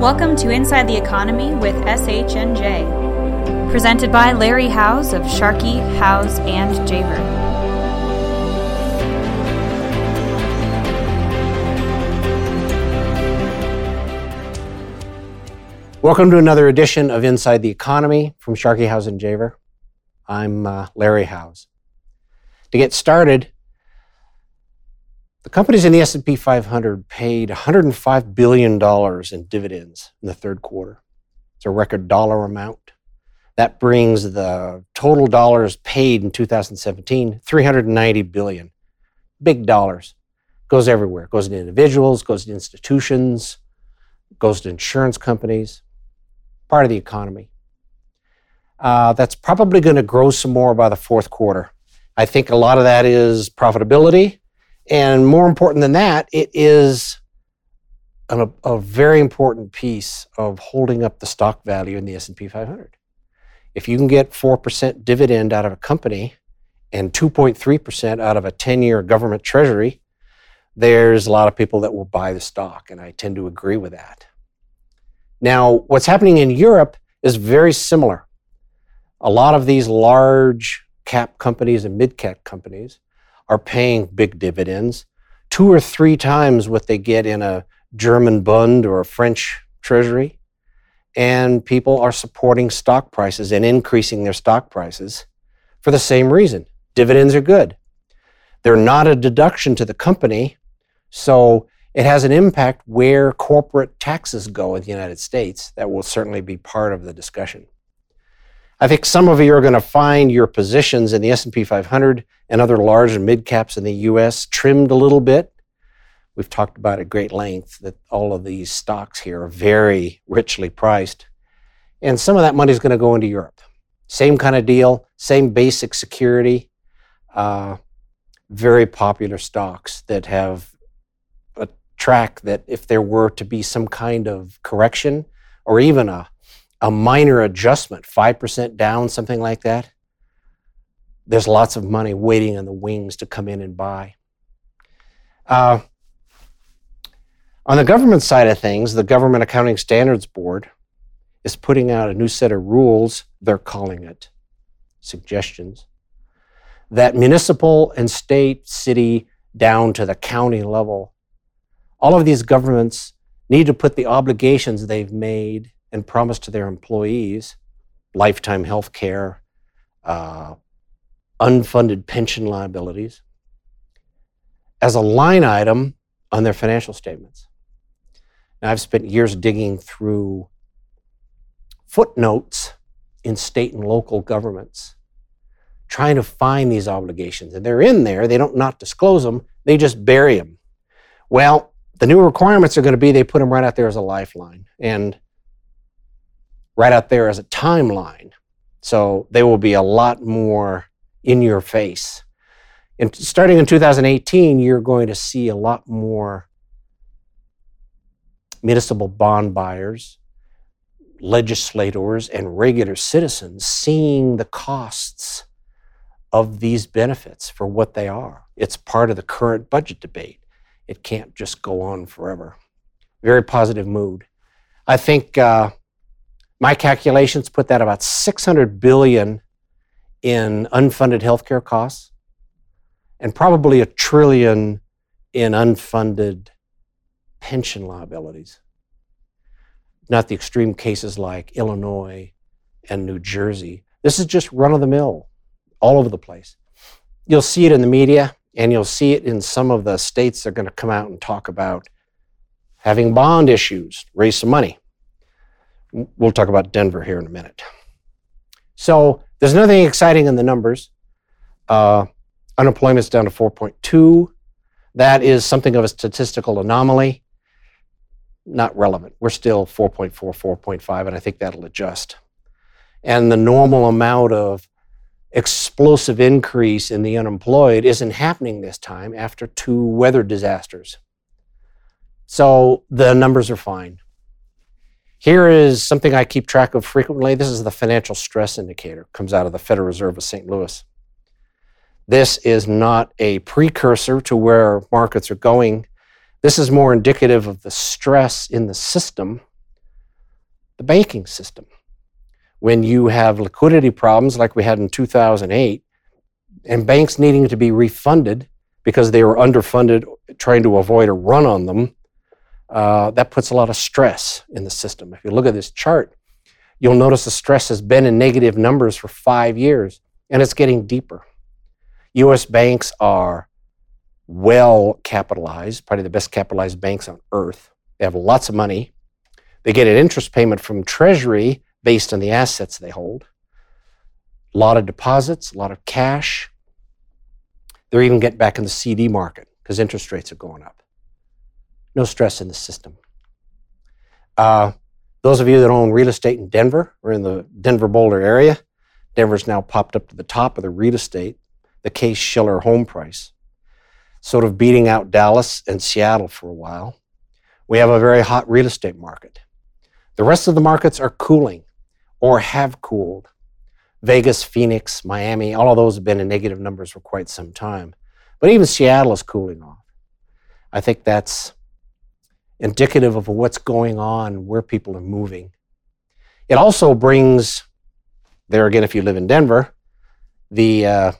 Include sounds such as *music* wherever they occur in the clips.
Welcome to Inside the Economy with SHNJ. Presented by Larry Howes of Sharkey, Howes, and Javer. Welcome to another edition of Inside the Economy from Sharkey Howes and Javer. I'm uh, Larry Howes. To get started, the companies in the S&P 500 paid $105 billion in dividends in the third quarter. It's a record dollar amount. That brings the total dollars paid in 2017 390 billion. Big dollars. Goes everywhere. Goes to individuals, goes to institutions, goes to insurance companies. Part of the economy. Uh, that's probably going to grow some more by the fourth quarter. I think a lot of that is profitability and more important than that, it is a, a very important piece of holding up the stock value in the S&P 500. If you can get 4% dividend out of a company and 2.3% out of a 10-year government treasury, there's a lot of people that will buy the stock, and I tend to agree with that. Now, what's happening in Europe is very similar. A lot of these large cap companies and mid cap companies are paying big dividends, two or three times what they get in a German Bund or a French treasury. And people are supporting stock prices and increasing their stock prices for the same reason. Dividends are good. They're not a deduction to the company, so it has an impact where corporate taxes go in the United States. That will certainly be part of the discussion. I think some of you are going to find your positions in the S&P 500 and other large and mid caps in the US trimmed a little bit. We've talked about at great length that all of these stocks here are very richly priced. And some of that money is going to go into Europe. Same kind of deal, same basic security, uh, very popular stocks that have a track that if there were to be some kind of correction or even a a minor adjustment, 5% down, something like that, there's lots of money waiting in the wings to come in and buy. Uh, on the government side of things, the Government Accounting Standards Board is putting out a new set of rules, they're calling it suggestions, that municipal and state, city, down to the county level, all of these governments need to put the obligations they've made and promise to their employees lifetime health care, uh, unfunded pension liabilities as a line item on their financial statements. Now, I've spent years digging through footnotes in state and local governments trying to find these obligations. And they're in there, they don't not disclose them, they just bury them. Well, the new requirements are going to be they put them right out there as a lifeline. And right out there as a timeline. So they will be a lot more in your face. And starting in 2018, you're going to see a lot more municipal bond buyers, legislators, and regular citizens seeing the costs of these benefits for what they are. It's part of the current budget debate. It can't just go on forever. Very positive mood. I think uh, my calculations put that about 600 billion in unfunded healthcare costs and probably a trillion in unfunded pension liabilities. Not the extreme cases like Illinois and New Jersey. This is just run of the mill all over the place. You'll see it in the media and you'll see it in some of the states that are going to come out and talk about having bond issues, raise some money. We'll talk about Denver here in a minute. So there's nothing exciting in the numbers. Uh, unemployment's down to 4.2. That is something of a statistical anomaly. Not relevant. We're still 4.4, 4.5, and I think that'll adjust. And the normal amount of explosive increase in the unemployed isn't happening this time after two weather disasters. So the numbers are fine. Here is something I keep track of frequently. This is the financial stress indicator, comes out of the Federal Reserve of St. Louis. This is not a precursor to where markets are going. This is more indicative of the stress in the system the banking system. When you have liquidity problems like we had in 2008, and banks needing to be refunded because they were underfunded, trying to avoid a run on them, uh, that puts a lot of stress in the system. If you look at this chart, you'll notice the stress has been in negative numbers for five years, and it's getting deeper. US banks are well capitalized, probably the best capitalized banks on earth. They have lots of money. They get an interest payment from Treasury based on the assets they hold. A lot of deposits, a lot of cash. They're even getting back in the CD market because interest rates are going up. No stress in the system. Uh, those of you that own real estate in Denver or in the Denver Boulder area, Denver's now popped up to the top of the real estate, the Case Shiller home price, sort of beating out Dallas and Seattle for a while. We have a very hot real estate market. The rest of the markets are cooling or have cooled. Vegas, Phoenix, Miami, all of those have been in negative numbers for quite some time. But even Seattle is cooling off. I think that's indicative of what's going on, where people are moving. It also brings, there again, if you live in Denver, the uh,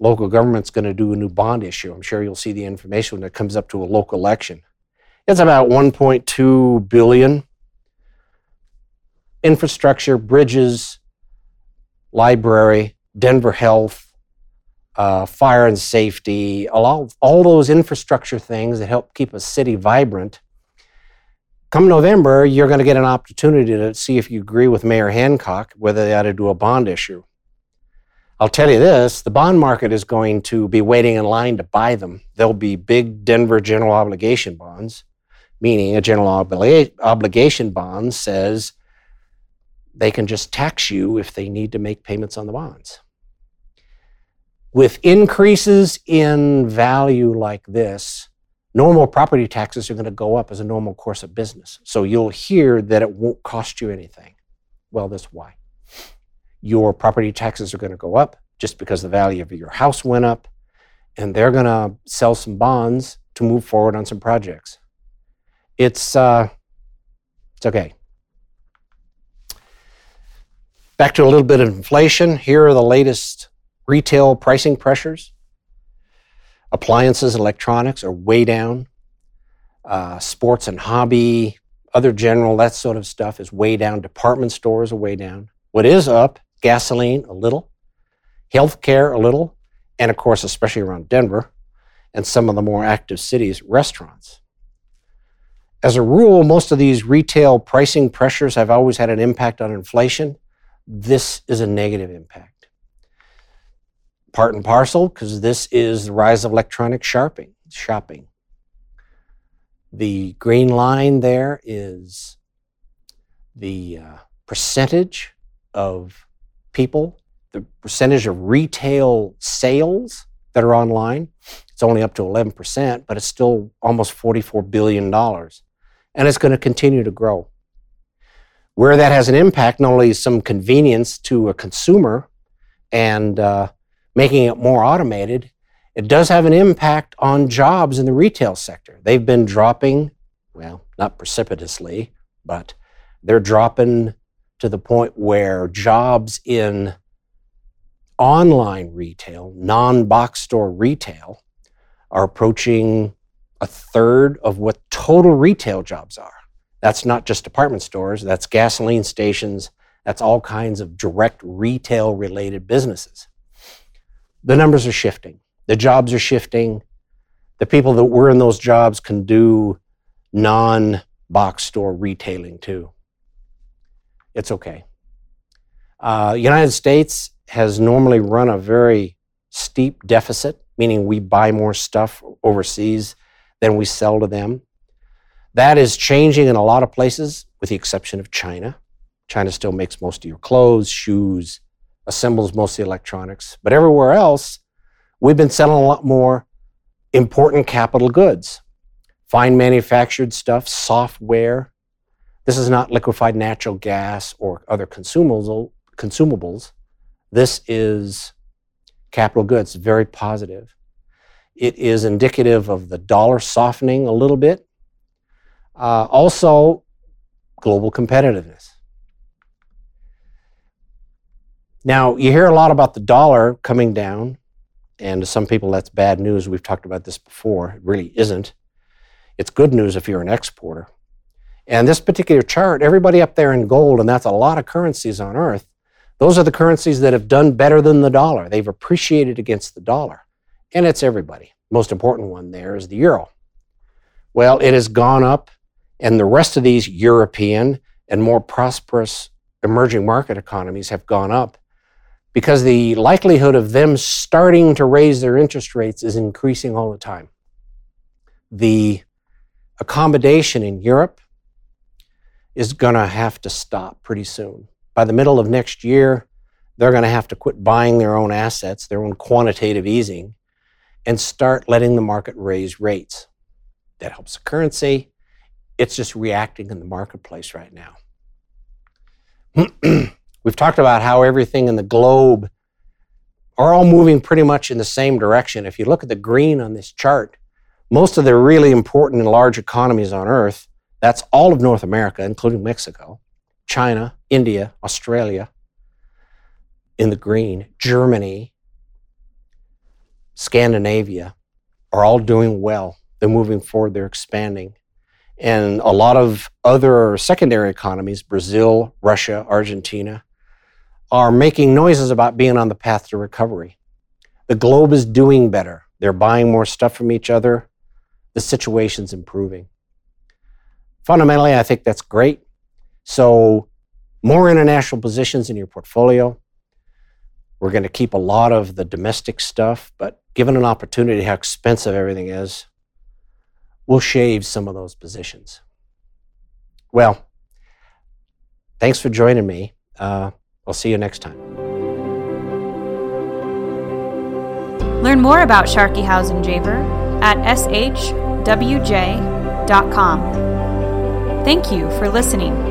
local government's going to do a new bond issue. I'm sure you'll see the information when it comes up to a local election. It's about 1.2 billion. Infrastructure, bridges, library, Denver Health, uh, fire and safety, all, all those infrastructure things that help keep a city vibrant. Come November, you're going to get an opportunity to see if you agree with Mayor Hancock whether they ought to do a bond issue. I'll tell you this the bond market is going to be waiting in line to buy them. There'll be big Denver general obligation bonds, meaning a general obli- obligation bond says they can just tax you if they need to make payments on the bonds. With increases in value like this, normal property taxes are going to go up as a normal course of business. So you'll hear that it won't cost you anything. Well, that's why your property taxes are going to go up just because the value of your house went up, and they're going to sell some bonds to move forward on some projects. It's uh, it's okay. Back to a little bit of inflation. Here are the latest retail pricing pressures. Appliances, electronics are way down. Uh, sports and hobby, other general, that sort of stuff is way down. Department stores are way down. What is up gasoline a little, healthcare a little, and of course, especially around Denver and some of the more active cities, restaurants. As a rule, most of these retail pricing pressures have always had an impact on inflation. This is a negative impact. Part and parcel, because this is the rise of electronic shopping. shopping. The green line there is the uh, percentage of people, the percentage of retail sales that are online, it's only up to 11%, but it's still almost $44 billion. And it's going to continue to grow. Where that has an impact, not only is some convenience to a consumer and uh, making it more automated, it does have an impact on jobs in the retail sector. They've been dropping, well, not precipitously, but they're dropping to the point where jobs in online retail, non box store retail, are approaching a third of what total retail jobs are. That's not just department stores, that's gasoline stations, that's all kinds of direct retail related businesses. The numbers are shifting, the jobs are shifting. The people that were in those jobs can do non box store retailing too it's okay. Uh, United States has normally run a very steep deficit, meaning we buy more stuff overseas than we sell to them. That is changing in a lot of places, with the exception of China. China still makes most of your clothes, shoes, assembles mostly electronics. But everywhere else, we've been selling a lot more important capital goods, fine manufactured stuff, software, this is not liquefied natural gas or other consumables. This is capital goods, very positive. It is indicative of the dollar softening a little bit. Uh, also, global competitiveness. Now, you hear a lot about the dollar coming down, and to some people that's bad news. We've talked about this before. It really isn't. It's good news if you're an exporter. And this particular chart, everybody up there in gold, and that's a lot of currencies on earth, those are the currencies that have done better than the dollar. They've appreciated against the dollar. And it's everybody. Most important one there is the euro. Well, it has gone up, and the rest of these European and more prosperous emerging market economies have gone up because the likelihood of them starting to raise their interest rates is increasing all the time. The accommodation in Europe is going to have to stop pretty soon. By the middle of next year, they're going to have to quit buying their own assets, their own quantitative easing, and start letting the market raise rates. That helps the currency. It's just reacting in the marketplace right now. *clears throat* We've talked about how everything in the globe are all moving pretty much in the same direction. If you look at the green on this chart, most of the really important and large economies on earth, that's all of North America, including Mexico, China, India, Australia, in the green, Germany, Scandinavia are all doing well. They're moving forward, they're expanding. And a lot of other secondary economies, Brazil, Russia, Argentina, are making noises about being on the path to recovery. The globe is doing better. They're buying more stuff from each other. The situation's improving. Fundamentally, I think that's great. So, more international positions in your portfolio. We're going to keep a lot of the domestic stuff, but given an opportunity how expensive everything is, we'll shave some of those positions. Well, thanks for joining me. Uh, I'll see you next time. Learn more about and Javer at shwj.com. Thank you for listening.